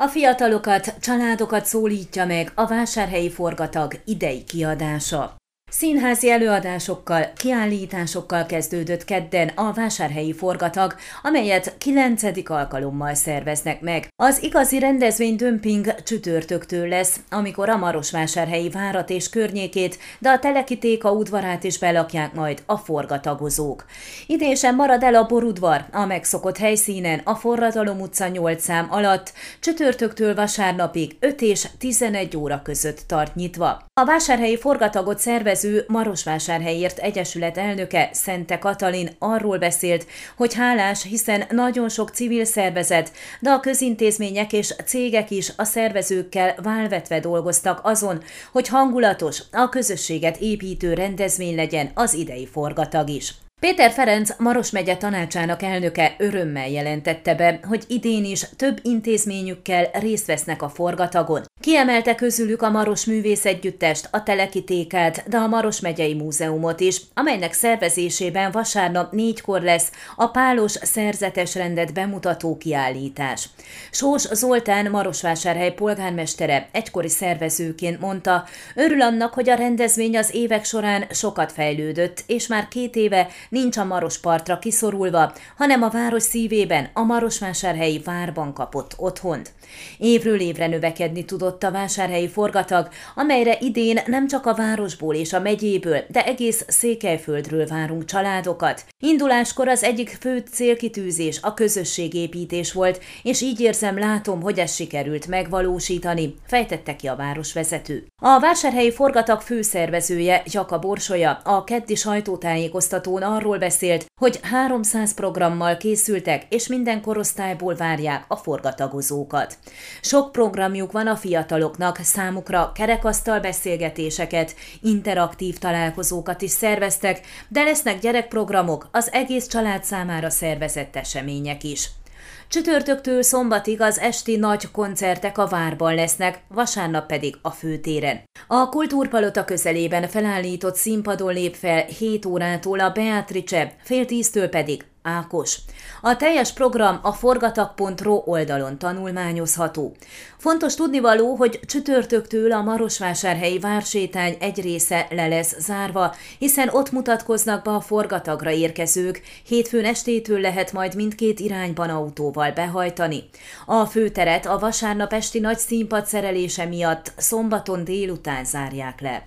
A fiatalokat, családokat szólítja meg a vásárhelyi forgatag idei kiadása. Színházi előadásokkal, kiállításokkal kezdődött kedden a vásárhelyi forgatag, amelyet 9. alkalommal szerveznek meg. Az igazi rendezvény dömping csütörtöktől lesz, amikor a Marosvásárhelyi várat és környékét, de a Telekitéka udvarát is belakják majd a forgatagozók. Idén sem marad el a borudvar, a megszokott helyszínen a Forradalom utca 8 szám alatt, csütörtöktől vasárnapig 5 és 11 óra között tart nyitva. A vásárhelyi forgatagot szervező szervező Marosvásárhelyért Egyesület elnöke Szente Katalin arról beszélt, hogy hálás, hiszen nagyon sok civil szervezet, de a közintézmények és cégek is a szervezőkkel válvetve dolgoztak azon, hogy hangulatos, a közösséget építő rendezvény legyen az idei forgatag is. Péter Ferenc Maros megye tanácsának elnöke örömmel jelentette be, hogy idén is több intézményükkel részt vesznek a forgatagon. Kiemelte közülük a Maros Művészegyüttest, a Telekitékát, de a Maros megyei múzeumot is, amelynek szervezésében vasárnap négykor lesz a Pálos szerzetes rendet bemutató kiállítás. Sós Zoltán Marosvásárhely polgármestere egykori szervezőként mondta, örül annak, hogy a rendezvény az évek során sokat fejlődött, és már két éve nincs a Marospartra kiszorulva, hanem a város szívében, a Marosvásárhelyi várban kapott otthont. Évről évre növekedni tudott a vásárhelyi forgatag, amelyre idén nem csak a városból és a megyéből, de egész Székelyföldről várunk családokat. Induláskor az egyik fő célkitűzés a közösségépítés volt, és így érzem, látom, hogy ez sikerült megvalósítani, fejtette ki a városvezető. A vásárhelyi forgatag főszervezője, Jaka Borsolya, a keddi sajtótájékoztatón arról beszélt, hogy 300 programmal készültek, és minden korosztályból várják a forgatagozókat. Sok programjuk van a fiataloknak, számukra kerekasztal beszélgetéseket, interaktív találkozókat is szerveztek, de lesznek gyerekprogramok, az egész család számára szervezett események is. Csütörtöktől szombatig az esti nagy koncertek a várban lesznek, vasárnap pedig a főtéren. A Kultúrpalota közelében felállított színpadon lép fel 7 órától a Beatrice, fél tíztől pedig Ákos. A teljes program a forgatag.ro oldalon tanulmányozható. Fontos tudnivaló, hogy csütörtöktől a Marosvásárhelyi vársétány egy része le lesz zárva, hiszen ott mutatkoznak be a forgatagra érkezők, hétfőn estétől lehet majd mindkét irányban autóval behajtani. A főteret a vasárnap esti nagy színpad szerelése miatt szombaton délután zárják le.